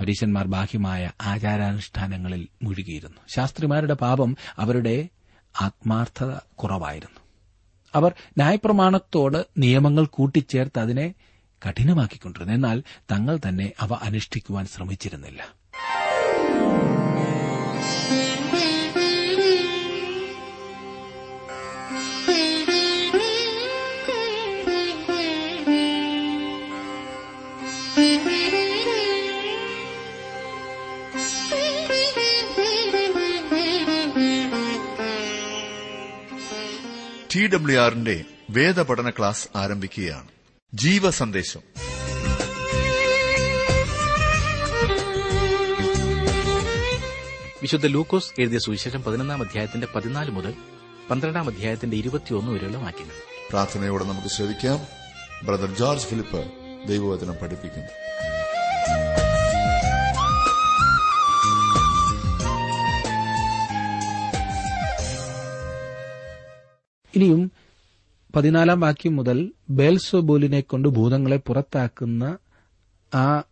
പരീശന്മാർ ബാഹ്യമായ ആചാരാനുഷ്ഠാനങ്ങളിൽ മുഴുകിയിരുന്നു. ശാസ്ത്രിമാരുടെ പാപം അവരുടെ ആത്മാർത്ഥത കുറവായിരുന്നു. അവർ ന്യായപ്രമാണത്തോട് നിയമങ്ങൾ കൂട്ടിച്ചേർത്ത് അതിനെ കഠിനമാക്കിക്കൊണ്ടിരുന്നു. എന്നാൽ തങ്ങൾ തന്നെ അവ അനുഷ്ഠിക്കുവാൻ ശ്രമിച്ചിരുന്നില്ല. ടി ഡബ്ല്യു ആറിന്റെ വേദപഠന ക്ലാസ് ആരംഭിക്കുകയാണ്. ജീവ സന്ദേശം വിശുദ്ധ ലൂക്കോസ് എഴുതിയ സുവിശേഷം പതിനൊന്നാം അധ്യായത്തിന്റെ പതിനാല് മുതൽ പന്ത്രണ്ടാം അധ്യായത്തിന്റെ ഇരുപത്തിയൊന്ന് വരെയുള്ള വാക്യങ്ങൾ. പ്രാർത്ഥനയോടെ നമുക്ക് ശ്രദ്ധിക്കാം ബ്രദർ ജോർജ് ഫിലിപ്പ് ദൈവവചനം പഠിപ്പിക്കുന്നു. ഇനിയും പതിനാലാം വാക്യം മുതൽ ബേൽസോബോലിനെ കൊണ്ട് ഭൂതങ്ങളെ പുറത്താക്കുന്ന ആ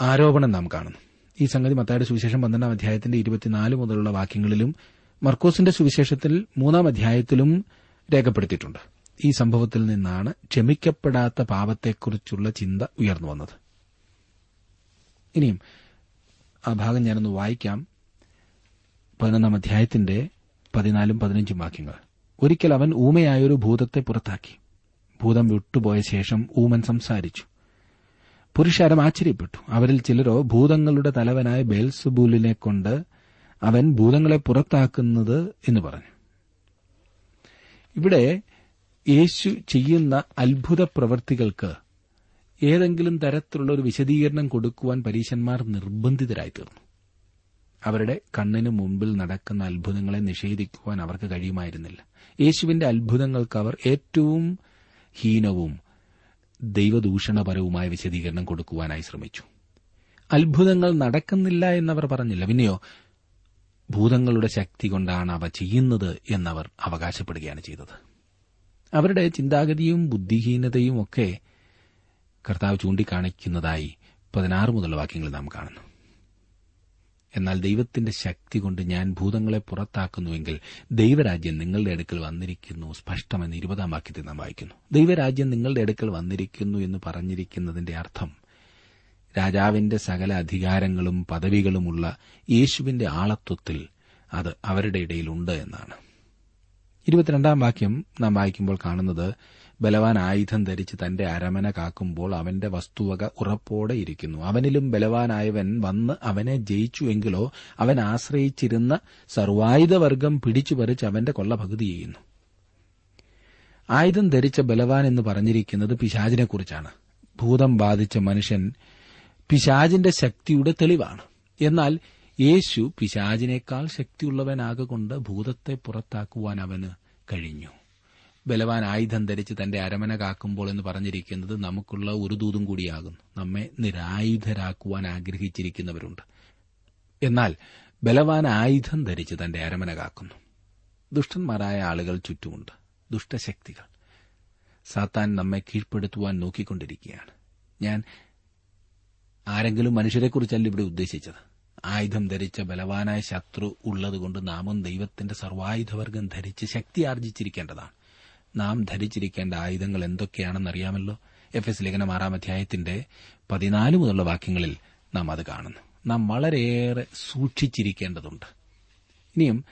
ആരോപണം നാം കാണുന്നു. ഈ സംഗതി മത്തായുടെ സുവിശേഷം പന്ത്രണ്ടാം അധ്യായത്തിന്റെ ഇരുപത്തിനാല് മുതലുള്ള വാക്യങ്ങളിലും മർക്കോസിന്റെ സുവിശേഷത്തിൽ മൂന്നാം അധ്യായത്തിലും രേഖപ്പെടുത്തിയിട്ടുണ്ട്. ഈ സംഭവത്തിൽ നിന്നാണ് ക്ഷമിക്കപ്പെടാത്ത പാപത്തെക്കുറിച്ചുള്ള ചിന്ത ഉയർന്നു വന്നത്. ഇനിയും ആ ഭാഗം ഞാനൊന്ന് വായിക്കാം. പതിനൊന്നാം അധ്യായത്തിന്റെ പതിനാലും പതിനഞ്ചും വാക്യങ്ങൾ. ഒരിക്കൽ അവൻ ഊമയായൊരു ഭൂതത്തെ പുറത്താക്കി. ഭൂതം വിട്ടുപോയ ശേഷം ഊമൻ സംസാരിച്ചു. പുരുഷാരം ആശ്ചര്യപ്പെട്ടു. അവരിൽ ചിലരോ ഭൂതങ്ങളുടെ തലവനായ ബേൽസുബൂലിനെ കൊണ്ട് അവൻ ഭൂതങ്ങളെ പുറത്താക്കുന്നത് എന്ന് പറഞ്ഞു. ഇവിടെ യേശു ചെയ്യുന്ന അത്ഭുത പ്രവൃത്തികൾക്ക് ഏതെങ്കിലും തരത്തിലുള്ള ഒരു വിശദീകരണം കൊടുക്കുവാൻ പരീശന്മാർ നിർബന്ധിതരായി തീർന്നു അവരുടെ കണ്ണിനു മുമ്പിൽ നടക്കുന്ന അത്ഭുതങ്ങളെ നിഷേധിക്കുവാൻ അവർക്ക് കഴിയുമായിരുന്നില്ല. യേശുവിന്റെ അത്ഭുതങ്ങൾക്ക് അവർ ഏറ്റവും ഹീനവും ദൈവദൂഷണപരവുമായ വിശദീകരണം കൊടുക്കുവാനായി ശ്രമിച്ചു. അത്ഭുതങ്ങൾ നടക്കുന്നില്ല എന്നവർ പറഞ്ഞില്ല. പിന്നെയോ ഭൂതങ്ങളുടെ ശക്തി കൊണ്ടാണ് അവ ചെയ്യുന്നത് എന്നവർ അവകാശപ്പെടുകയാണ് ചെയ്തത്. അവരുടെ ചിന്താഗതിയും ബുദ്ധിഹീനതയും ഒക്കെ കർത്താവ് ചൂണ്ടിക്കാണിക്കുന്നതായി പതിനാറ് മുതൽ വാക്യങ്ങൾ നാം കാണുന്നു. എന്നാൽ ദൈവത്തിന്റെ ശക്തി കൊണ്ട് ഞാൻ ഭൂതങ്ങളെ പുറത്താക്കുന്നുവെങ്കിൽ ദൈവരാജ്യം നിങ്ങളുടെ അടുക്കൽ വന്നിരിക്കുന്നു. സ്പഷ്ടമെന്ന് ഇരുപതാം വാക്യത്തിൽ നാം വായിക്കുന്നു. ദൈവരാജ്യം നിങ്ങളുടെ അടുക്കൽ വന്നിരിക്കുന്നു എന്ന് പറഞ്ഞിരിക്കുന്നതിന്റെ അർത്ഥം രാജാവിന്റെ സകല അധികാരങ്ങളും പദവികളുമുള്ള യേശുവിന്റെ ആളത്വത്തിൽ അത് അവരുടെ ഇടയിലുണ്ട് എന്നാണ്. ഇരുപത്തിരണ്ടാം വാക്യം നാം വായിക്കുമ്പോൾ കാണുന്നത് ബലവാൻ ആയുധം ധരിച്ച് തന്റെ അരമന കാക്കുമ്പോൾ അവന്റെ വസ്തുവക ഉറപ്പോടെ ഇരിക്കുന്നു. അവനിലും ബലവാനായവൻ വന്ന് അവനെ ജയിച്ചു എങ്കിലോ അവൻ ആശ്രയിച്ചിരുന്ന സർവായുധവർഗം പിടിച്ചുപറിച്ച് അവന്റെ കൊള്ള പകുതി ചെയ്യുന്നു. ആയുധം ധരിച്ച ബലവാൻ എന്ന് പറഞ്ഞിരിക്കുന്നത് പിശാചിനെക്കുറിച്ചാണ്. ഭൂതം ബാധിച്ച മനുഷ്യൻ പിശാചിന്റെ ശക്തിയുടെ തെളിവാണ്. എന്നാൽ യേശു പിശാചിനേക്കാൾ ശക്തിയുള്ളവനാകൊണ്ട് ഭൂതത്തെ പുറത്താക്കുവാൻ അവന് കഴിഞ്ഞു. ബലവാൻ ആയുധം ധരിച്ച് തന്റെ അരമന കാക്കുമ്പോൾ എന്ന് പറഞ്ഞിരിക്കുന്നത് നമുക്കുള്ള ഒരു ദൂതും കൂടിയാകുന്നു. നമ്മെ നിരായുധരാക്കുവാൻ ആഗ്രഹിച്ചിരിക്കുന്നവരുണ്ട്. എന്നാൽ ബലവാൻ ആയുധം ധരിച്ച് തന്റെ അരമന കാക്കുന്നു. ദുഷ്ടന്മാരായ ആളുകൾ ചുറ്റുമുണ്ട്. ദുഷ്ടശക്തികൾ. സാത്താൻ നമ്മെ കീഴ്പ്പെടുത്തുവാൻ നോക്കിക്കൊണ്ടിരിക്കുകയാണ്. ഞാൻ ആരെങ്കിലും മനുഷ്യരെക്കുറിച്ചല്ല ഇവിടെ ഉദ്ദേശിച്ചത്. ആയുധം ധരിച്ച ബലവാനായ ശത്രു ഉള്ളതുകൊണ്ട് നാമും ദൈവത്തിന്റെ സർവായുധവർഗം ധരിച്ച് ശക്തി ആർജിച്ചിരിക്കേണ്ടതാണ്. നാം ധരിച്ചിരിക്കേണ്ട ആയുധങ്ങൾ എന്തൊക്കെയാണെന്നറിയാമല്ലോ? എഫ് എസ് ലേഖനം ആറാം അധ്യായത്തിന്റെ പതിനാല് മുതലുള്ള വാക്യങ്ങളിൽ നാം അത് കാണുന്നു. നാം വളരെയേറെ സൂക്ഷിച്ചിരിക്കേണ്ടതുണ്ട്. ഇനിയും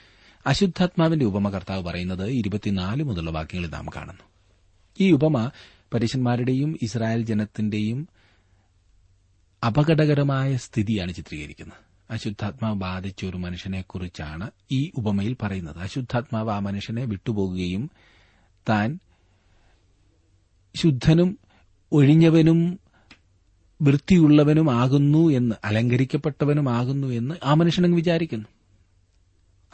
അശുദ്ധാത്മാവിന്റെ ഉപമ കർത്താവ് പറയുന്നത് ഇരുപത്തിനാല് മുതലുള്ള വാക്യങ്ങളിൽ നാം കാണുന്നു. ഈ ഉപമ പരീശന്മാരുടെയും ഇസ്രായേൽ ജനത്തിന്റെയും അപകടകരമായ സ്ഥിതിയാണ് ചിത്രീകരിക്കുന്നത്. അശുദ്ധാത്മാവ് ബാധിച്ച ഒരു മനുഷ്യനെക്കുറിച്ചാണ് ഈ ഉപമയിൽ പറയുന്നത്. അശുദ്ധാത്മാവ് ആ മനുഷ്യനെ വിട്ടുപോകുകയും താൻ ശുദ്ധനും ഒഴിഞ്ഞവനും വൃത്തിയുള്ളവനുമാകുന്നു എന്ന് അലങ്കരിക്കപ്പെട്ടവനുമാകുന്നു എന്ന് ആ മനുഷ്യനങ്ങ് വിചാരിക്കുന്നു.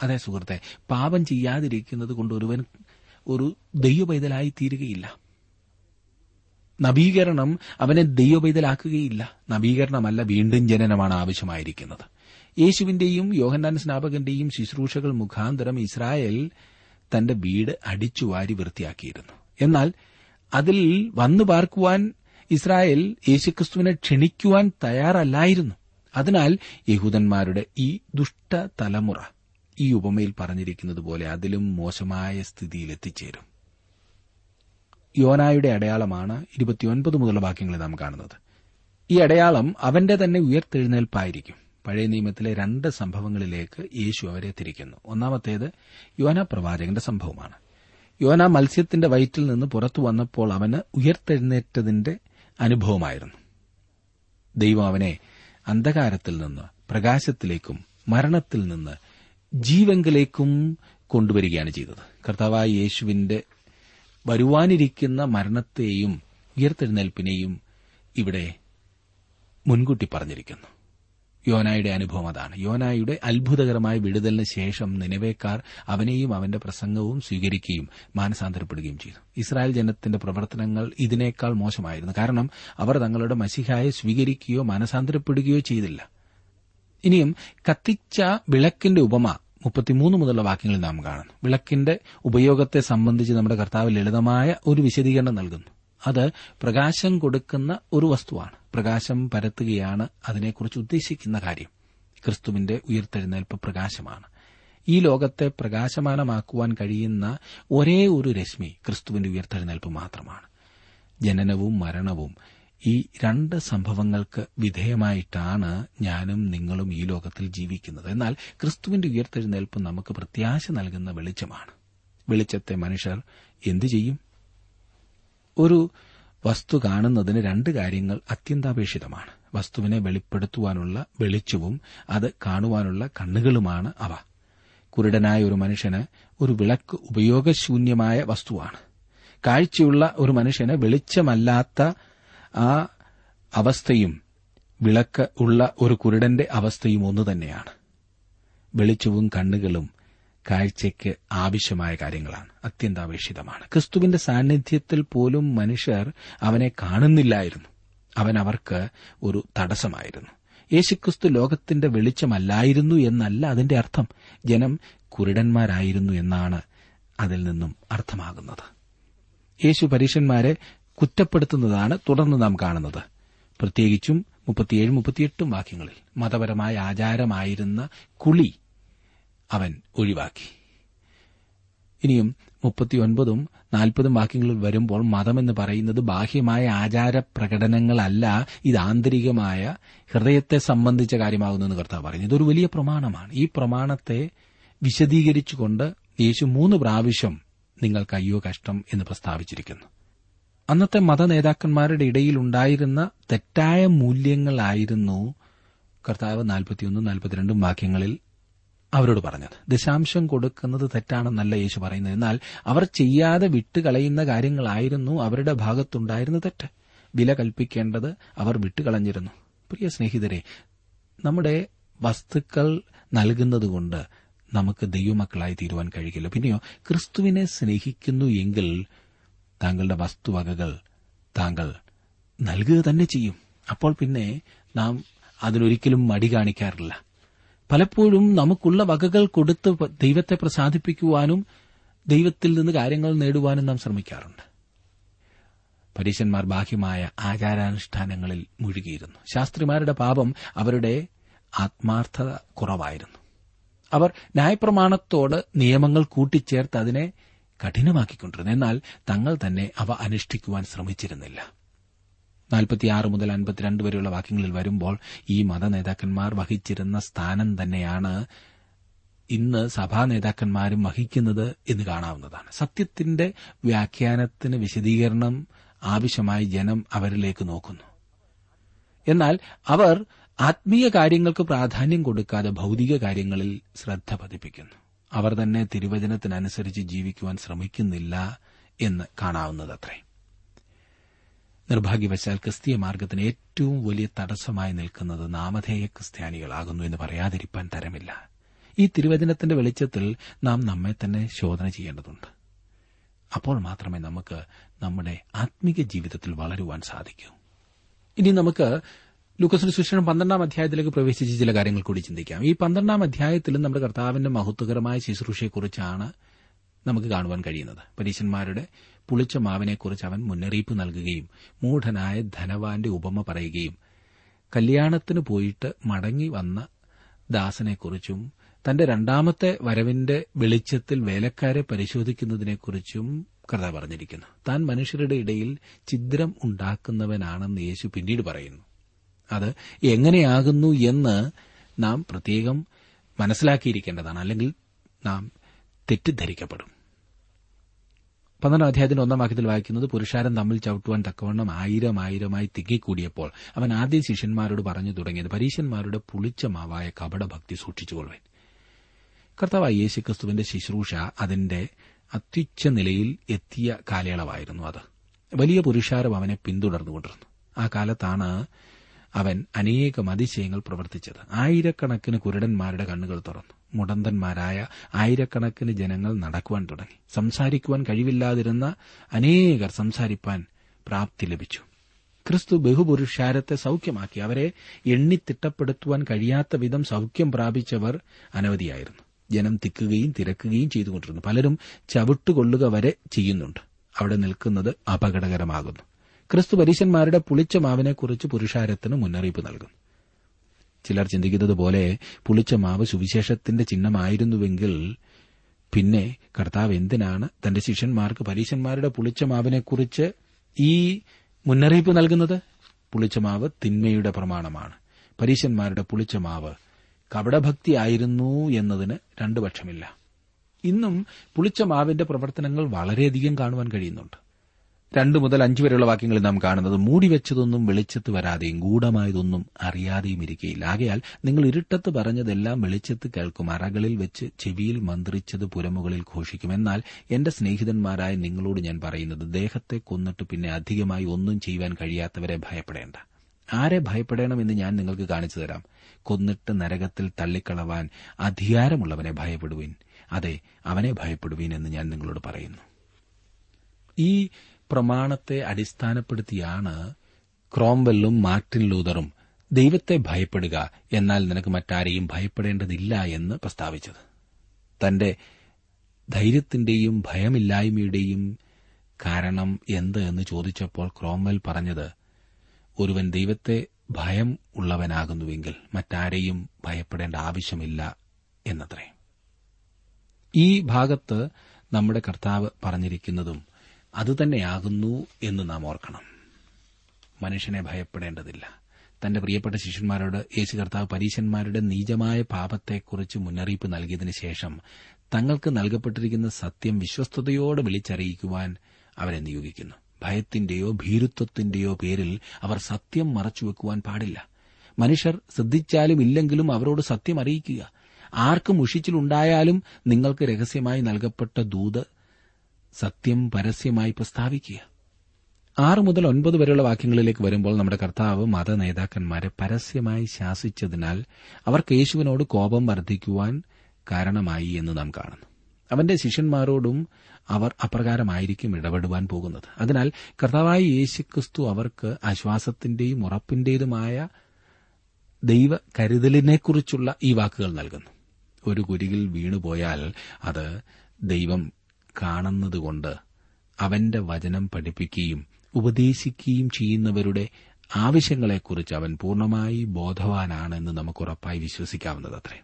അതെ സുഹൃത്തെ പാപം ചെയ്യാതിരിക്കുന്നത് കൊണ്ട് ഒരുവൻ ഒരു ദൈവപൈതലായി തീരുകയില്ല നവീകരണം അവനെ ദൈവപൈതലാക്കുകയില്ല. നവീകരണമല്ല വീണ്ടും ജനനമാണ് ആവശ്യമായിരിക്കുന്നത്. യേശുവിന്റെയും യോഹന്നാൻ സ്നാപകന്റെയും ശുശ്രൂഷകൾ മുഖാന്തരം ഇസ്രായേൽ തന്റെ വീട് അടിച്ചുവാരി വൃത്തിയാക്കിയിരുന്നു. എന്നാൽ അതിൽ വന്നു പാർക്കുവാൻ ഇസ്രായേൽ യേശുക്രിസ്തുവിനെ ക്ഷണിക്കുവാൻ തയ്യാറല്ലായിരുന്നു. അതിനാൽ യഹൂദന്മാരുടെ ഈ ദുഷ്ട തലമുറ ഈ ഉപമയിൽ പറഞ്ഞിരിക്കുന്നത് പോലെ അതിലും മോശമായ സ്ഥിതിയിൽ എത്തിച്ചേരും. യോനായുടെ അടയാളമാണ് ഇരുപത്തിയൊൻപത് മുതലുള്ള വാക്യങ്ങളിൽ നാം കാണുന്നത്. ഈ അടയാളം അവന്റെ തന്നെ ഉയർത്തെഴുന്നേൽപ്പായിരിക്കും. പഴയ നിയമത്തിലെ രണ്ട് സംഭവങ്ങളിലേക്ക് യേശു അവരെ തിരിക്കുന്നു. ഒന്നാമത്തേത് യോന പ്രവാചകന്റെ സംഭവമാണ്. യോന മത്സ്യത്തിന്റെ വയറ്റിൽ നിന്ന് പുറത്തു വന്നപ്പോൾ അവന് ഉയർത്തെഴുന്നേറ്റതിന്റെ അനുഭവമായിരുന്നു. ദൈവം അവനെ അന്ധകാരത്തിൽ നിന്ന് പ്രകാശത്തിലേക്കും മരണത്തിൽ നിന്ന് ജീവങ്കിലേക്കും കൊണ്ടുവരികയാണ് ചെയ്തത്. കർത്താവായ യേശുവിന്റെ വരുവാനിരിക്കുന്ന മരണത്തെയും ഉയർത്തെഴുന്നേൽപ്പിനെയും ഇവിടെ മുൻകൂട്ടി പറഞ്ഞിരിക്കുന്നു. യോനായുടെ അനുഭവം അതാണ്. യോനായുടെ അത്ഭുതകരമായ വിടുതലിന് ശേഷം നിലവേക്കാർ അവനെയും അവന്റെ പ്രസംഗവും സ്വീകരിക്കുകയും മാനസാന്തരപ്പെടുകയും ചെയ്തു. ഇസ്രായേൽ ജനത്തിന്റെ പ്രവർത്തനങ്ങൾ ഇതിനേക്കാൾ മോശമായിരുന്നു. കാരണം അവർ തങ്ങളുടെ മസിഹായെ സ്വീകരിക്കുകയോ മാനസാന്തരപ്പെടുകയോ ചെയ്തില്ല. ഇനിയും കത്തിച്ച വിളക്കിന്റെ ഉപമ മുപ്പത്തിമൂന്ന് മുതലുള്ള വാക്യങ്ങളിൽ നാം കാണുന്നു. വിളക്കിന്റെ ഉപയോഗത്തെ സംബന്ധിച്ച് നമ്മുടെ കർത്താവ് ലളിതമായ ഒരു വിശദീകരണം നൽകുന്നു. അത് പ്രകാശം കൊടുക്കുന്ന ഒരു വസ്തുവാണ്. പ്രകാശം പരത്തുകയാണ് അതിനെക്കുറിച്ച് ഉദ്ദേശിക്കുന്ന കാര്യം. ക്രിസ്തുവിന്റെ ഉയർത്തെഴുന്നേൽപ്പ് പ്രകാശമാണ്. ഈ ലോകത്തെ പ്രകാശമാനമാക്കുവാൻ കഴിയുന്ന ഒരേ ഒരു രശ്മി ക്രിസ്തുവിന്റെ ഉയർത്തെഴുന്നേൽപ്പ് മാത്രമാണ്. ജനനവും മരണവും ഈ രണ്ട് സംഭവങ്ങൾക്ക് വിധേയമായിട്ടാണ് ഞാനും നിങ്ങളും ഈ ലോകത്തിൽ ജീവിക്കുന്നത്. എന്നാൽ ക്രിസ്തുവിന്റെ ഉയർത്തെഴുന്നേൽപ്പ് നമുക്ക് പ്രത്യാശ നൽകുന്ന വെളിച്ചമാണ്. വെളിച്ചത്തെ മനുഷ്യർ എന്തു ചെയ്യും? ഒരു വസ്തു കാണുന്നതിന് രണ്ട് കാര്യങ്ങൾ അത്യന്താപേക്ഷിതമാണ്. വസ്തുവിനെ വെളിപ്പെടുത്തുവാനുള്ള വെളിച്ചവും അത് കാണുവാനുള്ള കണ്ണുകളുമാണ് അവ. കുരുടനായ ഒരു മനുഷ്യന് ഒരു വിളക്ക് ഉപയോഗശൂന്യമായ വസ്തുവാണ്. കാഴ്ചയുള്ള ഒരു മനുഷ്യന് വെളിച്ചമല്ലാത്ത ആ അവസ്ഥയും വിളക്ക് ഉള്ള ഒരു കുരുടന്റെ അവസ്ഥയും ഒന്നു തന്നെയാണ്. വെളിച്ചവും കണ്ണുകളും കാഴ്ചയ്ക്ക് ആവശ്യമായ കാര്യങ്ങളാണ്. അത്യന്താപേക്ഷിതമാണ്. ക്രിസ്തുവിന്റെ സാന്നിധ്യത്തിൽ പോലും മനുഷ്യർ അവനെ കാണുന്നില്ലായിരുന്നു. അവൻ അവർക്ക് ഒരു തടസ്സമായിരുന്നു. യേശുക്രിസ്തു ലോകത്തിന്റെ വെളിച്ചമല്ലായിരുന്നു എന്നല്ല അതിന്റെ അർത്ഥം. ജനം കുരുടന്മാരായിരുന്നു എന്നാണ് അതിൽ നിന്നും അർത്ഥമാകുന്നത്. യേശു പരീക്ഷന്മാരെ കുറ്റപ്പെടുത്തുന്നതാണ് തുടർന്ന് നാം കാണുന്നത്. പ്രത്യേകിച്ചും മുപ്പത്തിയേഴ് മുപ്പത്തിയെട്ടും വാക്യങ്ങളിൽ. മതപരമായ ആചാരമായിരുന്ന കുളി അവൻ ഒഴിവാക്കി. ഇനിയും മുപ്പത്തിയൊൻപതും നാൽപ്പതും വാക്യങ്ങളിൽ വരുമ്പോൾ മതമെന്ന് പറയുന്നത് ബാഹ്യമായ ആചാര പ്രകടനങ്ങളല്ല ഇത് ആന്തരികമായ ഹൃദയത്തെ സംബന്ധിച്ച കാര്യമാകുന്നെന്ന് കർത്താവ് പറഞ്ഞു ഇതൊരു വലിയ പ്രമാണമാണ്. ഈ പ്രമാണത്തെ വിശദീകരിച്ചുകൊണ്ട് യേശു മൂന്ന് പ്രാവശ്യം നിങ്ങൾക്ക് അയ്യോ കഷ്ടം എന്ന് പ്രസ്താവിച്ചിരിക്കുന്നു. അന്നത്തെ മതനേതാക്കന്മാരുടെ ഇടയിൽ ഉണ്ടായിരുന്ന തെറ്റായ മൂല്യങ്ങളായിരുന്നു കർത്താവ് നാൽപ്പത്തിയൊന്നും നാൽപ്പത്തിരണ്ടും വാക്യങ്ങളിൽ അവരോട് പറഞ്ഞത്. ദശാംശം കൊടുക്കുന്നത് തെറ്റാണെന്നല്ല യേശു പറയുന്നത്. എന്നാൽ അവർ ചെയ്യാതെ വിട്ടുകളയുന്ന കാര്യങ്ങളായിരുന്നു അവരുടെ ഭാഗത്തുണ്ടായിരുന്ന തെറ്റ്. വില കൽപ്പിക്കേണ്ടത് അവർ വിട്ടുകളഞ്ഞിരുന്നു. പ്രിയ സ്നേഹിതരെ നമ്മുടെ വസ്തുക്കൾ നൽകുന്നതുകൊണ്ട് നമുക്ക് ദൈവമക്കളായി തീരുവാൻ കഴിയില്ല. പിന്നെയോ ക്രിസ്തുവിനെ സ്നേഹിക്കുന്നു എങ്കിൽ താങ്കളുടെ വസ്തുവകകൾ താങ്കൾ നൽകുക തന്നെ ചെയ്യും. അപ്പോൾ പിന്നെ നാം അതിനൊരിക്കലും മടി കാണിക്കാറില്ല. പലപ്പോഴും നമുക്കുള്ള വകകൾ കൊടുത്ത് ദൈവത്തെ പ്രസാദിപ്പിക്കുവാനും ദൈവത്തിൽ നിന്ന് കാര്യങ്ങൾ നേടുവാനും നാം ശ്രമിക്കാറുണ്ട്. പരീശന്മാർ ബാഹ്യമായ ആചാരാനുഷ്ഠാനങ്ങളിൽ മുഴുകിയിരുന്നു. ശാസ്ത്രിമാരുടെ പാപം അവരുടെ ആത്മാർത്ഥത കുറവായിരുന്നു. അവർ ന്യായപ്രമാണത്തോട് നിയമങ്ങൾ കൂട്ടിച്ചേർത്ത് അതിനെ കഠിനമാക്കിക്കൊണ്ടിരുന്നു. എന്നാൽ തങ്ങൾ തന്നെ അവ അനുഷ്ഠിക്കുവാൻ ശ്രമിച്ചിരുന്നില്ല. നാൽപ്പത്തിയാറ് മുതൽ അൻപത്തിരണ്ട് വരെയുള്ള വാക്യങ്ങളിൽ വരുമ്പോൾ ഈ മതനേതാക്കന്മാർ വഹിച്ചിരുന്ന സ്ഥാനം തന്നെയാണ് ഇന്ന് സഭാ നേതാക്കന്മാരും വഹിക്കുന്നത് എന്ന് കാണാവുന്നതാണ്. സത്യത്തിന്റെ വ്യാഖ്യാനത്തിന് വിശദീകരണം ആവശ്യമായി ജനം അവരിലേക്ക് നോക്കുന്നു. എന്നാൽ അവർ ആത്മീയ കാര്യങ്ങൾക്ക് പ്രാധാന്യം കൊടുക്കാതെ ഭൌതിക കാര്യങ്ങളിൽ ശ്രദ്ധ പതിപ്പിക്കുന്നു. അവർ തന്നെ തിരുവചനത്തിനനുസരിച്ച് ജീവിക്കുവാൻ ശ്രമിക്കുന്നില്ല എന്ന് കാണാവുന്നതത്രേ. നിർഭാഗ്യവശാൽ ക്രിസ്തീയ മാർഗത്തിന് ഏറ്റവും വലിയ തടസ്സമായി നിൽക്കുന്നത് നാമധേയ ക്രിസ്ത്യാനികളാകുന്നു എന്ന് പറയാതിരിക്കാൻ തരമില്ല. ഈ തിരുവചനത്തിന്റെ വെളിച്ചത്തിൽ നാം നമ്മെ തന്നെ ശോധന ചെയ്യേണ്ടതുണ്ട്. അപ്പോൾ മാത്രമേ നമുക്ക് നമ്മുടെ ആത്മീക ജീവിതത്തിൽ വളരുവാൻ സാധിക്കൂ. ഇനി നമുക്ക് ലൂക്കസിന് ശിക്ഷണം പന്ത്രണ്ടാം അധ്യായത്തിലേക്ക് പ്രവേശിച്ച് ചില കാര്യങ്ങൾ കൂടി ചിന്തിക്കാം. ഈ പന്ത്രണ്ടാം അധ്യായത്തിലും നമ്മുടെ കർത്താവിന്റെ മഹത്വകരമായ ശുശ്രൂഷയെക്കുറിച്ചാണ് നമുക്ക് കാണുവാൻ കഴിയുന്നത്. പരീശന്മാരുടെ പുളിച്ച മാവിനെക്കുറിച്ച് അവൻ മുന്നറിയിപ്പ് നൽകുകയും മൂഢനായ ധനവാന്റെ ഉപമ പറയുകയും കല്യാണത്തിന് പോയിട്ട് മടങ്ങി വന്ന ദാസനെക്കുറിച്ചും തന്റെ രണ്ടാമത്തെ വരവിന്റെ വെളിച്ചത്തിൽ വേലക്കാരെ പരിശോധിക്കുന്നതിനെക്കുറിച്ചും കഥ പറഞ്ഞിരിക്കുന്നു. താൻ മനുഷ്യരുടെ ഇടയിൽ ഛിദ്രം ഉണ്ടാക്കുന്നവനാണെന്ന് യേശു പിന്നീട് പറയുന്നു. അത് എങ്ങനെയാകുന്നു എന്ന് നാം പ്രത്യേകം മനസ്സിലാക്കിയിരിക്കേണ്ടതാണ്. അല്ലെങ്കിൽ നാം തെറ്റിദ്ധരിക്കപ്പെടും. പന്ത്രണ്ടാം അധ്യായത്തിന്റെ ഒന്നാം വാക്യത്തിൽ വായിക്കുന്നത് പുരുഷാരൻ തമ്മിൽ ചവിട്ടുവാൻ തക്കവണ്ണം ആയിരം ആയിരമായി തിങ്ങിക്കൂടിയപ്പോൾ അവൻ ആദ്യ ശിഷ്യന്മാരോട് പറഞ്ഞു തുടങ്ങിയത് പരീശന്മാരുടെ പുളിച്ച മാവായ കപടഭക്തി സൂക്ഷിച്ചുകൊള്ളുവൻ. കർത്താവായ യേശുക്രിസ്തുവിന്റെ ശുശ്രൂഷ അതിന്റെ അത്യുച്ച നിലയിൽ എത്തിയ കാലയളവായിരുന്നു അത്. വലിയ പുരുഷാരം അവനെ പിന്തുടർന്നുകൊണ്ടിരുന്നു. ആ കാലത്താണ് അവൻ അനേകം അതിശയങ്ങൾ പ്രവർത്തിച്ചത്. ആയിരക്കണക്കിന് കുരുടന്മാരുടെ കണ്ണുകൾ തുറന്നു. മുടന്തന്മാരായ ആയിരക്കണക്കിന് ജനങ്ങൾ നടക്കുവാൻ തുടങ്ങി. സംസാരിക്കുവാൻ കഴിവില്ലാതിരുന്ന അനേകർ സംസാരിപ്പാൻ പ്രാപ്തി ലഭിച്ചു. ക്രിസ്തു ബഹുപുരുഷാരത്തെ സൌഖ്യമാക്കി. അവരെ എണ്ണിത്തിട്ടപ്പെടുത്തുവാൻ കഴിയാത്ത വിധം സൌഖ്യം പ്രാപിച്ചവർ അനവധിയായിരുന്നു. ജനം തിക്കുകയും തിരക്കുകയും ചെയ്തുകൊണ്ടിരുന്നു. പലരും ചവിട്ടുകൊള്ളുക വരെ ചെയ്യുന്നുണ്ട്. അവിടെ നിൽക്കുന്നത് അപകടകരമാകുന്നു. ക്രിസ്തു പരീശന്മാരുടെ പുളിച്ച മാവിനെക്കുറിച്ച് പുരുഷാരത്തിന് മുന്നറിയിപ്പ് നൽകും ചിലർ ചിന്തിക്കുന്നത് പോലെ പുളിച്ച മാവ് സുവിശേഷത്തിന്റെ ചിഹ്നമായിരുന്നുവെങ്കിൽ പിന്നെ കർത്താവ് എന്തിനാണ് തന്റെ ശിഷ്യന്മാർക്ക് പരീശന്മാരുടെ പുളിച്ച മാവിനെക്കുറിച്ച് ഈ മുന്നറിയിപ്പ് നൽകുന്നത്? പുളിച്ച മാവ് തിന്മയുടെ പ്രമാണമാണ്. പരീശന്മാരുടെ പുളിച്ച മാവ് കപടഭക്തിയായിരുന്നു എന്നതിന് രണ്ടു പക്ഷമില്ല. ഇന്നും പുളിച്ച മാവിന്റെ പ്രവർത്തനങ്ങൾ വളരെയധികം കാണുവാൻ കഴിയുന്നുണ്ട്. രണ്ടു മുതൽ അഞ്ചു വരെയുള്ള വാക്യങ്ങളിൽ നാം കാണുന്നത് മൂടിവെച്ചതൊന്നും വെളിച്ചത്ത് വരാതെയും ഗൂഢമായതൊന്നും അറിയാതെയും ഇരിക്കയില്ല. ആകയാൽ നിങ്ങൾ ഇരുട്ടത്ത് പറഞ്ഞതെല്ലാം വെളിച്ചത്ത് കേൾക്കും അറകളിൽ വെച്ച് ചെവിയിൽ മന്ത്രിച്ചത് പുരമുകളിൽ ഘോഷിക്കും. എന്നാൽ എന്റെ സ്നേഹിതന്മാരായ നിങ്ങളോട് ഞാൻ പറയുന്നത് ദേഹത്തെ കൊന്നിട്ട് പിന്നെ അധികമായി ഒന്നും ചെയ്യുവാൻ കഴിയാത്തവരെ ഭയപ്പെടേണ്ട. ആരെ ഭയപ്പെടണമെന്ന് ഞാൻ നിങ്ങൾക്ക് കാണിച്ചു തരാം. കൊന്നിട്ട് നരകത്തിൽ തള്ളിക്കളവാൻ അധികാരമുള്ളവനെ ഭയപ്പെടുവീൻ. അതെ അവനെ ഭയപ്പെടുവീൻ എന്ന് ഞാൻ നിങ്ങളോട് പറയുന്നു. ഈ പ്രമാണത്തെ അടിസ്ഥാനപ്പെടുത്തിയാണ് ക്രോംവെല്ലും മാർട്ടിൻ ലൂതറും ദൈവത്തെ ഭയപ്പെടുക എന്നാൽ നിനക്ക് മറ്റാരെയും ഭയപ്പെടേണ്ടതില്ല എന്ന് പ്രസ്താവിച്ചത്. തന്റെ ധൈര്യത്തിന്റെയും ഭയമില്ലായ്മയുടെയും കാരണം എന്ത് എന്ന് ചോദിച്ചപ്പോൾ ക്രോംവെൽ പറഞ്ഞത് ഒരുവൻ ദൈവത്തെ ഭയം ഉള്ളവനാകുന്നുവെങ്കിൽ മറ്റാരെയും ഭയപ്പെടേണ്ട ആവശ്യമില്ല എന്നത്രേ. ഈ ഭാഗത്ത് നമ്മുടെ കർത്താവ് പറഞ്ഞിരിക്കുന്നതും അതുതന്നെയാകുന്നു എന്ന് നാം ഓർക്കണം. മനുഷ്യനെ ഭയപ്പെടേണ്ടതില്ല. തന്റെ പ്രിയപ്പെട്ട ശിഷ്യന്മാരോട് യേശു കർത്താവ് പരീശന്മാരുടെ നീചമായ പാപത്തെക്കുറിച്ച് മുന്നറിയിപ്പ് നൽകിയതിനു ശേഷം തങ്ങൾക്ക് നൽകപ്പെട്ടിരിക്കുന്ന സത്യം വിശ്വസ്തയോടെ വിളിച്ചറിയിക്കുവാൻ അവരെ നിയോഗിക്കുന്നു. ഭയത്തിന്റെയോ ഭീരുത്വത്തിന്റെയോ പേരിൽ അവർ സത്യം മറച്ചുവെക്കുവാൻ പാടില്ല. മനുഷ്യർ ശ്രദ്ധിച്ചാലും ഇല്ലെങ്കിലും അവരോട് സത്യം അറിയിക്കുക. ആർക്കും ഉഷിച്ചിലുണ്ടായാലും നിങ്ങൾക്ക് രഹസ്യമായി നൽകപ്പെട്ട ദൂത് സത്യം പരസ്യമായി പ്രസ്താവിക്കുക. ആറ് മുതൽ ഒൻപത് വരെയുള്ള വാക്യങ്ങളിലേക്ക് വരുമ്പോൾ നമ്മുടെ കർത്താവ് മത നേതാക്കന്മാരെ പരസ്യമായി ശാസിച്ചതിനാൽ അവർക്ക് യേശുവിനോട് കോപം വർദ്ധിക്കുവാൻ കാരണമായി എന്ന് നാം കാണുന്നു. അവന്റെ ശിഷ്യന്മാരോടും അവർ അപ്രകാരമായിരിക്കും ഇടപെടുവാൻ പോകുന്നത്. അതിനാൽ കർത്താവായ യേശുക്രിസ്തു അവർക്ക് ആശ്വാസത്തിന്റെയും ഉറപ്പിന്റേതുമായ ദൈവ കരുതലിനെക്കുറിച്ചുള്ള ഈ വാക്കുകൾ നൽകുന്നു. ഒരു കുരികിൽ വീണുപോയാൽ അത് ദൈവം കാണുന്നതുകൊണ്ട് അവന്റെ വചനം പഠിപ്പിക്കുകയും ഉപദേശിക്കുകയും ചെയ്യുന്നവരുടെ ആവശ്യങ്ങളെക്കുറിച്ച് അവൻ പൂർണമായി ബോധവാനാണെന്ന് നമുക്ക് ഉറപ്പായി വിശ്വസിക്കാവുന്നതത്രേ.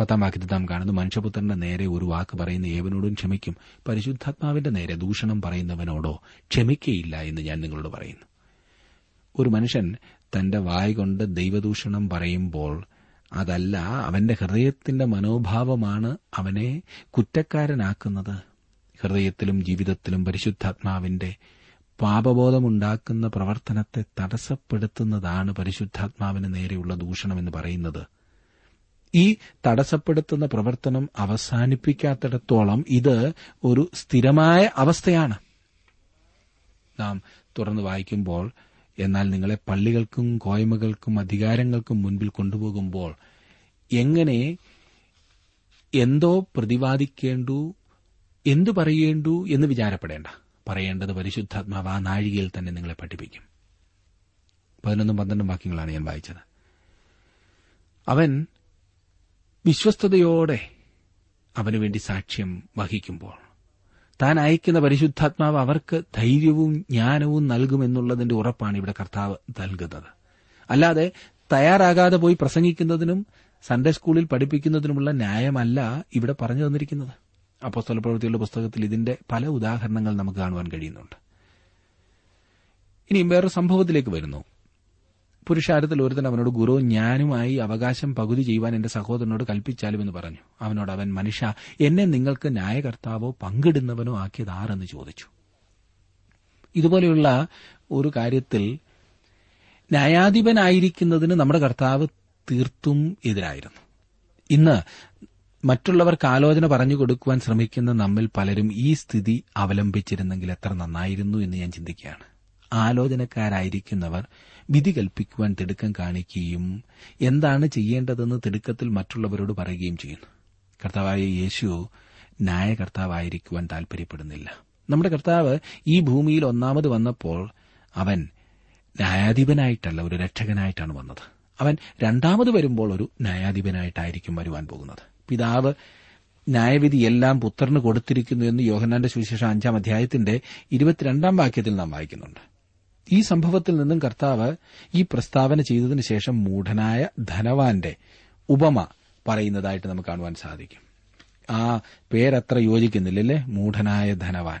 പത്താം വാക്യത്തിൽ നാം കാണുന്നു മനുഷ്യപുത്രന്റെ നേരെ ഒരു വാക്ക് പറയുന്ന ഏവനോടും ക്ഷമിക്കും പരിശുദ്ധാത്മാവിന്റെ നേരെ ദൂഷണം പറയുന്നവനോടോ ക്ഷമിക്കയില്ല എന്ന് ഞാൻ നിങ്ങളോട് പറയുന്നു. ഒരു മനുഷ്യൻ തന്റെ വായ കൊണ്ട് ദൈവദൂഷണം പറയുമ്പോൾ അതല്ല അവന്റെ ഹൃദയത്തിന്റെ മനോഭാവമാണ് അവനെ കുറ്റക്കാരനാക്കുന്നത്. ഹൃദയത്തിലും ജീവിതത്തിലും പരിശുദ്ധാത്മാവിന്റെ പാപബോധമുണ്ടാക്കുന്ന പ്രവർത്തനത്തെ തടസ്സപ്പെടുത്തുന്നതാണ് പരിശുദ്ധാത്മാവിന് നേരെയുള്ള ദൂഷണമെന്ന് പറയുന്നത്. ഈ തടസ്സപ്പെടുത്തുന്ന പ്രവർത്തനം അവസാനിപ്പിക്കാത്തിടത്തോളം ഇത് ഒരു സ്ഥിരമായ അവസ്ഥയാണ്. നാം തുറന്നു വായിക്കുമ്പോൾ എന്നാൽ നിങ്ങളെ പള്ളികൾക്കും കോയ്മകൾക്കും അധികാരങ്ങൾക്കും മുൻപിൽ കൊണ്ടുപോകുമ്പോൾ എങ്ങനെ എന്തോ പ്രതിപാദിക്കേണ്ടു എന്തു പറയേണ്ടു എന്ന് വിചാരപ്പെടേണ്ട. പറയേണ്ടത് പരിശുദ്ധാത്മാവ് ആ നാഴികയിൽ തന്നെ നിങ്ങളെ പഠിപ്പിക്കും. പതിനൊന്നും പന്ത്രണ്ടും വാക്യങ്ങളാണ് ഞാൻ വായിച്ചത്. അവൻ വിശ്വസ്തയോടെ അവനുവേണ്ടി സാക്ഷ്യം വഹിക്കുമ്പോൾ താൻ അയക്കുന്ന പരിശുദ്ധാത്മാവ് അവർക്ക് ധൈര്യവും ജ്ഞാനവും നൽകുമെന്നുള്ളതിന്റെ ഉറപ്പാണ് ഇവിടെ കർത്താവ് നൽകുന്നത്. അല്ലാതെ തയ്യാറാകാതെ പോയി പ്രസംഗിക്കുന്നതിനും സൺഡേ സ്കൂളിൽ പഠിപ്പിക്കുന്നതിനുമുള്ള ന്യായമല്ല ഇവിടെ പറഞ്ഞു തന്നിരിക്കുന്നത്. അപ്പോസ്തല പ്രവൃത്തിയുടെ പുസ്തകത്തിൽ ഇതിന്റെ പല ഉദാഹരണങ്ങൾ നമുക്ക് കാണുവാൻ കഴിയുന്നുണ്ട്. ഇനിയും വേറൊരു സംഭവത്തിലേക്ക് വരുന്നു. പുരുഷാരത്തിൽ ഒരുത്തൻ അവനോട് ഗുരു ഞാനുമായി അവകാശം പകുതി ചെയ്യുവാൻ എന്റെ സഹോദരനോട് കൽപ്പിച്ചാലും എന്ന് പറഞ്ഞു. അവനോട് അവൻ മനുഷ്യ എന്നെ നിങ്ങൾക്ക് ന്യായകർത്താവോ പങ്കിടുന്നവനോ ആക്കിയത് ആരെന്ന് ചോദിച്ചു. ഇതുപോലെയുള്ള ഒരു കാര്യത്തിൽ ന്യായാധിപനായിരിക്കുന്നതിന് നമ്മുടെ കർത്താവ് തീർത്തും എതിരായിരുന്നു. ഇന്ന് മറ്റുള്ളവർക്ക് ആലോചന പറഞ്ഞു കൊടുക്കുവാൻ ശ്രമിക്കുന്ന നമ്മിൽ പലരും ഈ സ്ഥിതി അവലംബിച്ചിരുന്നെങ്കിൽ എത്ര നന്നായിരുന്നു എന്ന് ഞാൻ ചിന്തിക്കുകയാണ്. ആലോചനക്കാരായിരിക്കുന്നവർ വിധി കൽപ്പിക്കുവാൻ തിടുക്കം കാണിക്കുകയും എന്താണ് ചെയ്യേണ്ടതെന്ന് തിടുക്കത്തിൽ മറ്റുള്ളവരോട് പറയുകയും ചെയ്യുന്നു. കർത്താവായ യേശു ന്യായകർത്താവായിരിക്കുവാൻ താൽപര്യപ്പെടുന്നില്ല. നമ്മുടെ കർത്താവ് ഈ ഭൂമിയിൽ ഒന്നാമത് വന്നപ്പോൾ അവൻ ന്യായാധിപനായിട്ടല്ല ഒരു രക്ഷകനായിട്ടാണ് വന്നത്. അവൻ രണ്ടാമത് വരുമ്പോൾ ഒരു ന്യായാധിപനായിട്ടായിരിക്കും വരുവാൻ പോകുന്നത്. പിതാവ് ന്യായവിധി എല്ലാം പുത്രന് കൊടുത്തിരിക്കുന്നു എന്ന് യോഹന്നാന്റെ സുവിശേഷം അഞ്ചാം അധ്യായത്തിന്റെ ഇരുപത്തിരണ്ടാം വാക്യത്തിൽ നാം വായിക്കുന്നുണ്ട്. ഈ സംഭവത്തിൽ നിന്നും കർത്താവ് ഈ പ്രസ്താവന ചെയ്തതിനു ശേഷം മൂഢനായ ധനവാന്റെ ഉപമ പറയുന്നതായിട്ട് നമുക്ക് കാണുവാൻ സാധിക്കും. ആ പേരത്ര യോജിക്കുന്നില്ലല്ലേ? മൂഢനായ ധനവാൻ.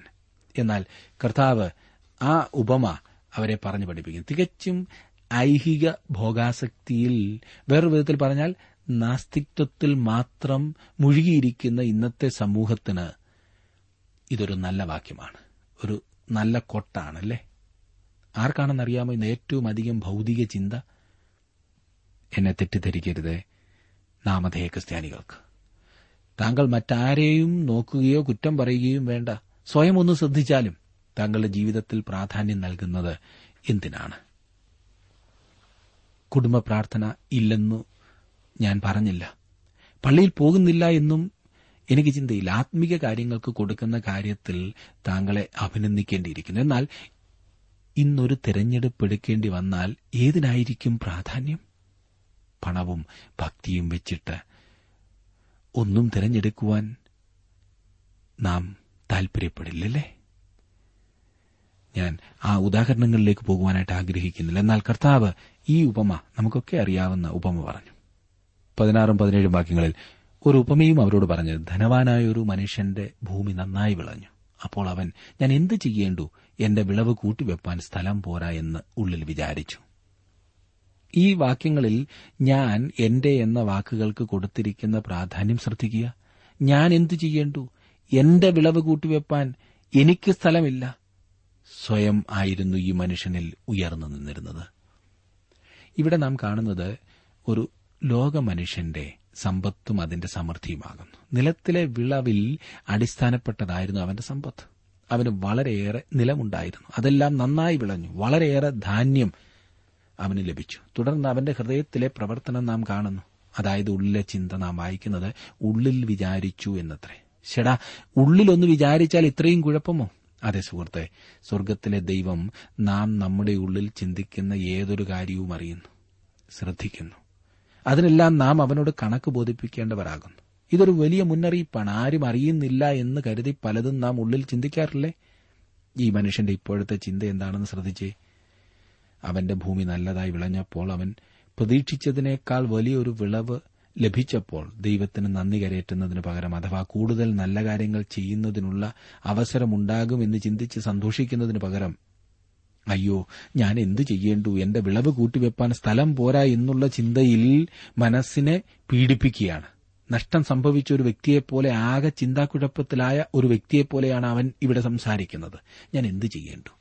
എന്നാൽ കർത്താവ് ആ ഉപമ അവരെ പറഞ്ഞു പഠിപ്പിക്കുന്നു. തികച്ചും ഐഹിക ഭോഗാസക്തിയിൽ വേറൊരു വിധത്തിൽ പറഞ്ഞാൽ നാസ്തിത്വത്തിൽ മാത്രം മുഴുകിയിരിക്കുന്ന ഇന്നത്തെ സമൂഹത്തിന് ഇതൊരു നല്ല വാക്യമാണ്. ഒരു നല്ല കൊട്ടാണല്ലേ? ആർക്കാണെന്നറിയാമോ ഇന്ന് ഏറ്റവും അധികം ഭൗതിക ചിന്ത? എന്നെ തെറ്റിദ്ധരിക്കരുത് നാമധേയ ക്രിസ്ത്യാനികൾക്ക്. താങ്കൾ മറ്റാരെയും നോക്കുകയോ കുറ്റം പറയുകയും വേണ്ട. സ്വയം ഒന്ന് ശ്രദ്ധിച്ചാലും താങ്കളുടെ ജീവിതത്തിൽ പ്രാധാന്യം നൽകുന്നത് എന്തിനാണ്? കുടുംബ പ്രാർത്ഥന ഇല്ലെന്നു ഞാൻ പറഞ്ഞില്ല. പള്ളിയിൽ പോകുന്നില്ല എന്നും എനിക്ക് ചിന്തയില്ല. ആത്മീക കാര്യങ്ങൾക്ക് കൊടുക്കുന്ന കാര്യത്തിൽ താങ്കളെ അഭിനന്ദിക്കേണ്ടിയിരിക്കുന്നു. എന്നാൽ ഇന്നൊരു തെരഞ്ഞെടുപ്പ് എടുക്കേണ്ടി വന്നാൽ ഏതിനായിരിക്കും പ്രാധാന്യം? പണവും ഭക്തിയും വെച്ചിട്ട് ഒന്നും തിരഞ്ഞെടുക്കുവാൻ നാം താൽപര്യപ്പെടില്ലല്ലേ? ഞാൻ ആ ഉദാഹരണങ്ങളിലേക്ക് പോകുവാനായിട്ട് ആഗ്രഹിക്കുന്നില്ല. എന്നാൽ കർത്താവ് ഈ ഉപമ നമുക്കൊക്കെ അറിയാവുന്ന ഉപമ പറഞ്ഞു. പതിനാറും പതിനേഴും വാക്യങ്ങളിൽ ഒരു ഉപമയും അവരോട് പറഞ്ഞത് ധനവാനായ ഒരു മനുഷ്യന്റെ ഭൂമി നന്നായി വിളഞ്ഞു. അപ്പോൾ അവൻ ഞാൻ എന്ത് ചെയ്യേണ്ടു? എന്റെ വിളവ് കൂട്ടിവെപ്പാൻ സ്ഥലം പോരാ എന്ന് ഉള്ളിൽ വിചാരിച്ചു. ഈ വാക്യങ്ങളിൽ ഞാൻ എന്റെ എന്ന വാക്കുകൾക്ക് കൊടുത്തിരിക്കുന്ന പ്രാധാന്യം ശ്രദ്ധിക്കുക. ഞാൻ എന്തു ചെയ്യേണ്ടു? എന്റെ വിളവ് കൂട്ടിവെപ്പാൻ എനിക്ക് സ്ഥലമില്ല. സ്വയം ആയിരുന്നു ഈ മനുഷ്യനിൽ ഉയർന്നു നിന്നിരുന്നത്. ഇവിടെ നാം കാണുന്നത് ഒരു ലോകമനുഷ്യന്റെ സമ്പത്തും അതിന്റെ സമൃദ്ധിയുമാകുന്നു. നിലത്തിലെ വിളവിൽ അടിസ്ഥാനപ്പെട്ടതായിരുന്നു അവന്റെ സമ്പത്ത്. അവന് വളരെയേറെ നിലമുണ്ടായിരുന്നു. അതെല്ലാം നന്നായി വിളഞ്ഞു. വളരെയേറെ ധാന്യം അവന് ലഭിച്ചു. തുടർന്ന് അവന്റെ ഹൃദയത്തിലെ പ്രവർത്തനം നാം കാണുന്നു. അതായത് ഉള്ളിലെ ചിന്ത നാം വായിക്കുന്നത് ഉള്ളിൽ വിചാരിച്ചു എന്നത്രേ. ശടാ ഉള്ളിലൊന്ന് വിചാരിച്ചാൽ ഇത്രയും കുഴപ്പമോ? അതെ സുഹൃത്തെ സ്വർഗത്തിലെ ദൈവം നാം നമ്മുടെ ഉള്ളിൽ ചിന്തിക്കുന്ന ഏതൊരു കാര്യവും അറിയുന്നു ശ്രദ്ധിക്കുന്നു. അതിനെല്ലാം നാം അവനോട് കണക്ക് ബോധിപ്പിക്കേണ്ടവരാകുന്നു. ഇതൊരു വലിയ മുന്നറിയിപ്പാണ്. ആരും അറിയുന്നില്ല എന്ന് കരുതി പലതും നാം ഉള്ളിൽ ചിന്തിക്കാറില്ലേ? ഈ മനുഷ്യന്റെ ഇപ്പോഴത്തെ ചിന്ത എന്താണെന്ന് ശ്രദ്ധിച്ചേ. അവന്റെ ഭൂമി നല്ലതായി വിളഞ്ഞപ്പോൾ അവൻ പ്രതീക്ഷിച്ചതിനേക്കാൾ വലിയൊരു വിളവ് ലഭിച്ചപ്പോൾ ദൈവത്തിന് നന്ദി കരയേറ്റുന്നതിന് പകരം അഥവാ കൂടുതൽ നല്ല കാര്യങ്ങൾ ചെയ്യുന്നതിനുള്ള അവസരമുണ്ടാകുമെന്ന് ചിന്തിച്ച് സന്തോഷിക്കുന്നതിന് പകരം അയ്യോ ഞാൻ എന്തു ചെയ്യേണ്ടു? എന്റെ വിളവ് കൂട്ടിവെപ്പാൻ സ്ഥലം പോരാ എന്നുള്ള ചിന്തയിൽ മനസ്സിനെ പീഡിപ്പിക്കുകയാണ്. നഷ്ടം സംഭവിച്ച ഒരു വ്യക്തിയെപ്പോലെ ആകെ ചിന്താക്കുഴപ്പത്തിലായ ഒരു വ്യക്തിയെപ്പോലെയാണ് അവൻ ഇവിടെ സംസാരിക്കുന്നത്. ഞാൻ എന്തു ചെയ്യേണ്ടു?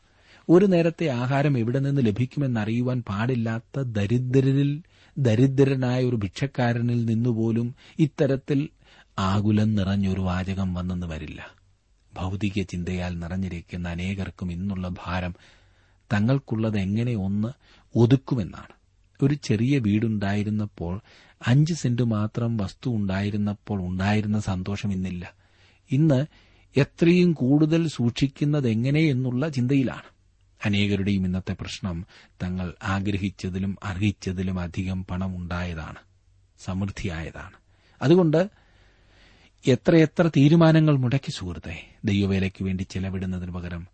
ഒരു നേരത്തെ ആഹാരം എവിടെ നിന്ന് ലഭിക്കുമെന്നറിയുവാൻ പാടില്ലാത്ത ദരിദ്രരിൽ ദരിദ്രനായ ഒരു ഭിക്ഷക്കാരനിൽ നിന്നുപോലും ഇത്തരത്തിൽ ആകുലം നിറഞ്ഞൊരു വാചകം വന്നെന്ന് വരില്ല. ഭൗതിക ചിന്തയാൽ നിറഞ്ഞിരിക്കുന്ന അനേകർക്കും ഇന്നുള്ള ഭാരം തങ്ങൾക്കുള്ളത് എങ്ങനെ ഒന്ന് ഒതുക്കുമെന്നാണ്. ഒരു ചെറിയ വീടുണ്ടായിരുന്നപ്പോൾ അഞ്ച് സെന്റ് മാത്രം വസ്തു ഉണ്ടായിരുന്നപ്പോൾ ഉണ്ടായിരുന്ന സന്തോഷം ഇന്നില്ല. ഇന്ന് എത്രയും കൂടുതൽ സൂക്ഷിക്കുന്നത് എങ്ങനെയെന്നുള്ള ചിന്തയിലാണ്. അനേകരുടെയും ഇന്നത്തെ പ്രശ്നം തങ്ങൾ ആഗ്രഹിച്ചതിലും അർഹിച്ചതിലും അധികം പണം ഉണ്ടായതാണ് സമൃദ്ധിയായതാണ്. അതുകൊണ്ട് എത്രയെത്ര തീരുമാനങ്ങൾ മുടക്കി സുഹൃത്തെ ദൈവവേലയ്ക്ക് വേണ്ടി ചെലവിടുന്നതിന് പകരം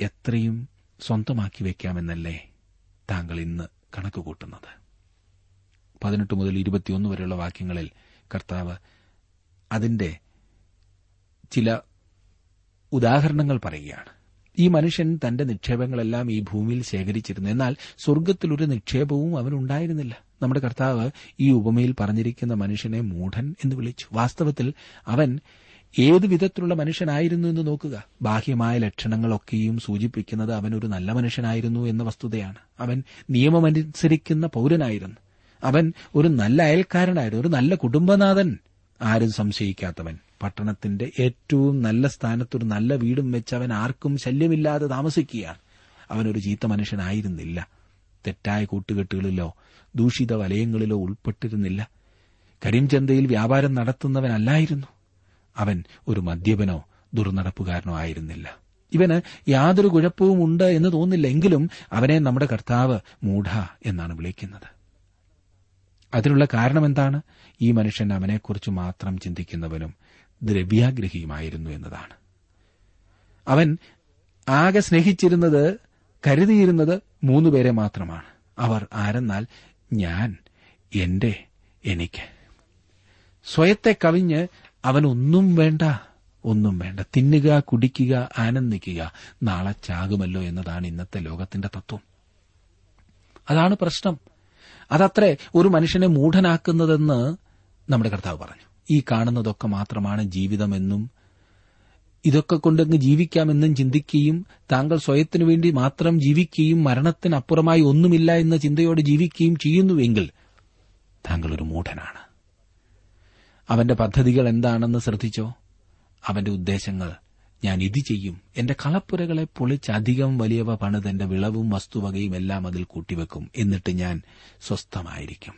എത്രയും സ്വന്തമാക്കി വയ്ക്കാമെന്നല്ലേ താങ്കൾ ഇന്ന് കണക്ക് കൂട്ടുന്നത് പതിനെട്ട് മുതൽ ഇരുപത്തിയൊന്ന് വരെയുള്ള വാക്യങ്ങളിൽ കർത്താവ് അതിന്റെ ചില ഉദാഹരണങ്ങൾ പറയുകയാണ്. ഈ മനുഷ്യൻ തന്റെ നിക്ഷേപങ്ങളെല്ലാം ഈ ഭൂമിയിൽ ശേഖരിച്ചിരുന്നു. എന്നാൽ സ്വർഗത്തിലൊരു നിക്ഷേപവും അവനുണ്ടായിരുന്നില്ല. നമ്മുടെ കർത്താവ് ഈ ഉപമയിൽ പറഞ്ഞിരിക്കുന്ന മനുഷ്യനെ മൂഢൻ എന്ന് വിളിച്ചു. വാസ്തവത്തിൽ അവൻ ഏതു വിധത്തിലുള്ള മനുഷ്യനായിരുന്നു എന്ന് നോക്കുക. ബാഹ്യമായ ലക്ഷണങ്ങളൊക്കെയും സൂചിപ്പിക്കുന്നത് അവൻ ഒരു നല്ല മനുഷ്യനായിരുന്നു എന്ന വസ്തുതയാണ്. അവൻ നിയമമനുസരിക്കുന്ന പൌരനായിരുന്നു. അവൻ ഒരു നല്ല അയൽക്കാരനായിരുന്നു ഒരു നല്ല കുടുംബനാഥൻ. ആരും സംശയിക്കാത്തവൻ. പട്ടണത്തിന്റെ ഏറ്റവും നല്ല സ്ഥാനത്തൊരു നല്ല വീടും വെച്ച് അവൻ ആർക്കും ശല്യമില്ലാതെ താമസിക്കുകയാണ്. അവനൊരു ചീത്ത മനുഷ്യനായിരുന്നില്ല. തെറ്റായ കൂട്ടുകെട്ടുകളിലോ ദൂഷിത വലയങ്ങളിലോ ഉൾപ്പെട്ടിരുന്നില്ല. കരിംചന്തയിൽ വ്യാപാരം നടത്തുന്നവനല്ലായിരുന്നു. അവൻ ഒരു മദ്യപനോ ദുർനടപ്പുകാരനോ ആയിരുന്നില്ല. ഇവന് യാതൊരു കുഴപ്പവും ഉണ്ട് എന്ന് തോന്നില്ല എങ്കിലും അവനെ നമ്മുടെ കർത്താവ് മൂഢ എന്നാണ് വിളിക്കുന്നത്. അതിനുള്ള കാരണം എന്താണ് ഈ മനുഷ്യൻ അവനെക്കുറിച്ച് മാത്രം ചിന്തിക്കുന്നവനും ദ്രവ്യാഗ്രഹിയുമായിരുന്നു എന്നതാണ്. അവൻ ആകെ സ്നേഹിച്ചിരുന്നത് കരുതിയിരുന്നത് മൂന്നുപേരെ മാത്രമാണ്. അവർ ആരെന്നാൽ ഞാൻ എന്റെ എനിക്ക്. സ്വയത്തെ കവിഞ്ഞ് അവനൊന്നും വേണ്ട ഒന്നും വേണ്ട. തിന്നുക കുടിക്കുക ആനന്ദിക്കുക നാളെ ചാകുമല്ലോ എന്നതാണ് ഇന്നത്തെ ലോകത്തിന്റെ തത്വം. അതാണ് പ്രശ്നം. അതത്രേ ഒരു മനുഷ്യനെ മൂഢനാക്കുന്നതെന്ന് നമ്മുടെ കർത്താവ് പറഞ്ഞു. ഈ കാണുന്നതൊക്കെ മാത്രമാണ് ജീവിതമെന്നും ഇതൊക്കെ കൊണ്ടങ്ങ് ജീവിക്കാമെന്നും ചിന്തിക്കുകയും താങ്കൾ സ്വയത്തിനു വേണ്ടി മാത്രം ജീവിക്കുകയും മരണത്തിനപ്പുറമായി ഒന്നുമില്ല എന്ന ചിന്തയോടെ ജീവിക്കുകയും ചെയ്യുന്നുവെങ്കിൽ താങ്കൾ ഒരു മൂഢനാണ്. അവന്റെ പദ്ധതികൾ എന്താണെന്ന് ശ്രദ്ധിച്ചോ? അവന്റെ ഉദ്ദേശങ്ങൾ ഞാൻ ഇത് ചെയ്യും. എന്റെ കളപ്പുരകളെ പൊളിച്ചധികം വലിയവ പണിത് എന്റെ വിളവും വസ്തുവകയും എല്ലാം അതിൽ കൂട്ടിവെക്കും. എന്നിട്ട് ഞാൻ സ്വസ്ഥമായിരിക്കും.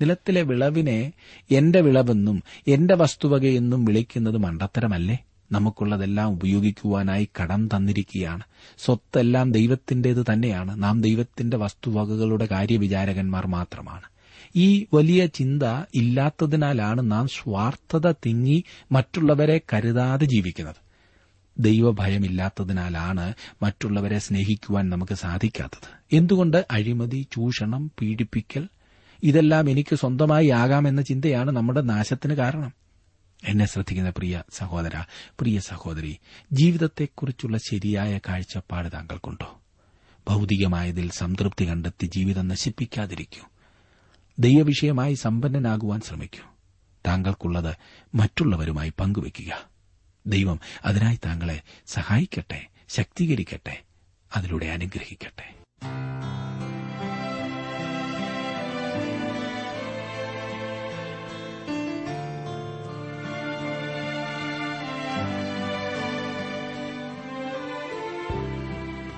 നിലത്തിലെ വിളവിനെ എന്റെ വിളവെന്നും എന്റെ വസ്തുവകയെന്നും വിളിക്കുന്നത് മണ്ടത്തരമല്ലേ? നമുക്കുള്ളതെല്ലാം ഉപയോഗിക്കുവാനായി കടം തന്നിരിക്കുകയാണ്. സ്വത്തെല്ലാം ദൈവത്തിന്റേത് തന്നെയാണ്. നാം ദൈവത്തിന്റെ വസ്തുവകകളുടെ കാര്യവിചാരകന്മാർ മാത്രമാണ്. ഈ വലിയ ചിന്ത ഇല്ലാത്തതിനാലാണ് നാം സ്വാർത്ഥത തിങ്ങി മറ്റുള്ളവരെ കരുതാതെ ജീവിക്കുന്നത്. ദൈവഭയമില്ലാത്തതിനാലാണ് മറ്റുള്ളവരെ സ്നേഹിക്കുവാൻ നമുക്ക് സാധിക്കാത്തത്. എന്തുകൊണ്ട് അഴിമതി ചൂഷണം പീഡിപ്പിക്കൽ ഇതെല്ലാം എനിക്ക് സ്വന്തമായി ആകാമെന്ന ചിന്തയാണ് നമ്മുടെ നാശത്തിന് കാരണം? എന്നെ ശ്രദ്ധിക്കുന്ന പ്രിയ സഹോദര പ്രിയ സഹോദരി ജീവിതത്തെക്കുറിച്ചുള്ള ശരിയായ കാഴ്ചപ്പാട് താങ്കൾക്കുണ്ടോ? ഭൗതികമായതിൽ സംതൃപ്തി കണ്ടെത്തി ജീവിതം നശിപ്പിക്കാതിരിക്കൂ. ദൈവവിഷയമായി സമ്പന്നനാകുവാൻ ശ്രമിക്കൂ. താങ്കൾക്കുള്ളത് മറ്റുള്ളവരുമായി പങ്കുവയ്ക്കുക. ദൈവം അതിനായി താങ്കളെ സഹായിക്കട്ടെ ശക്തീകരിക്കട്ടെ അതിലൂടെ അനുഗ്രഹിക്കട്ടെ.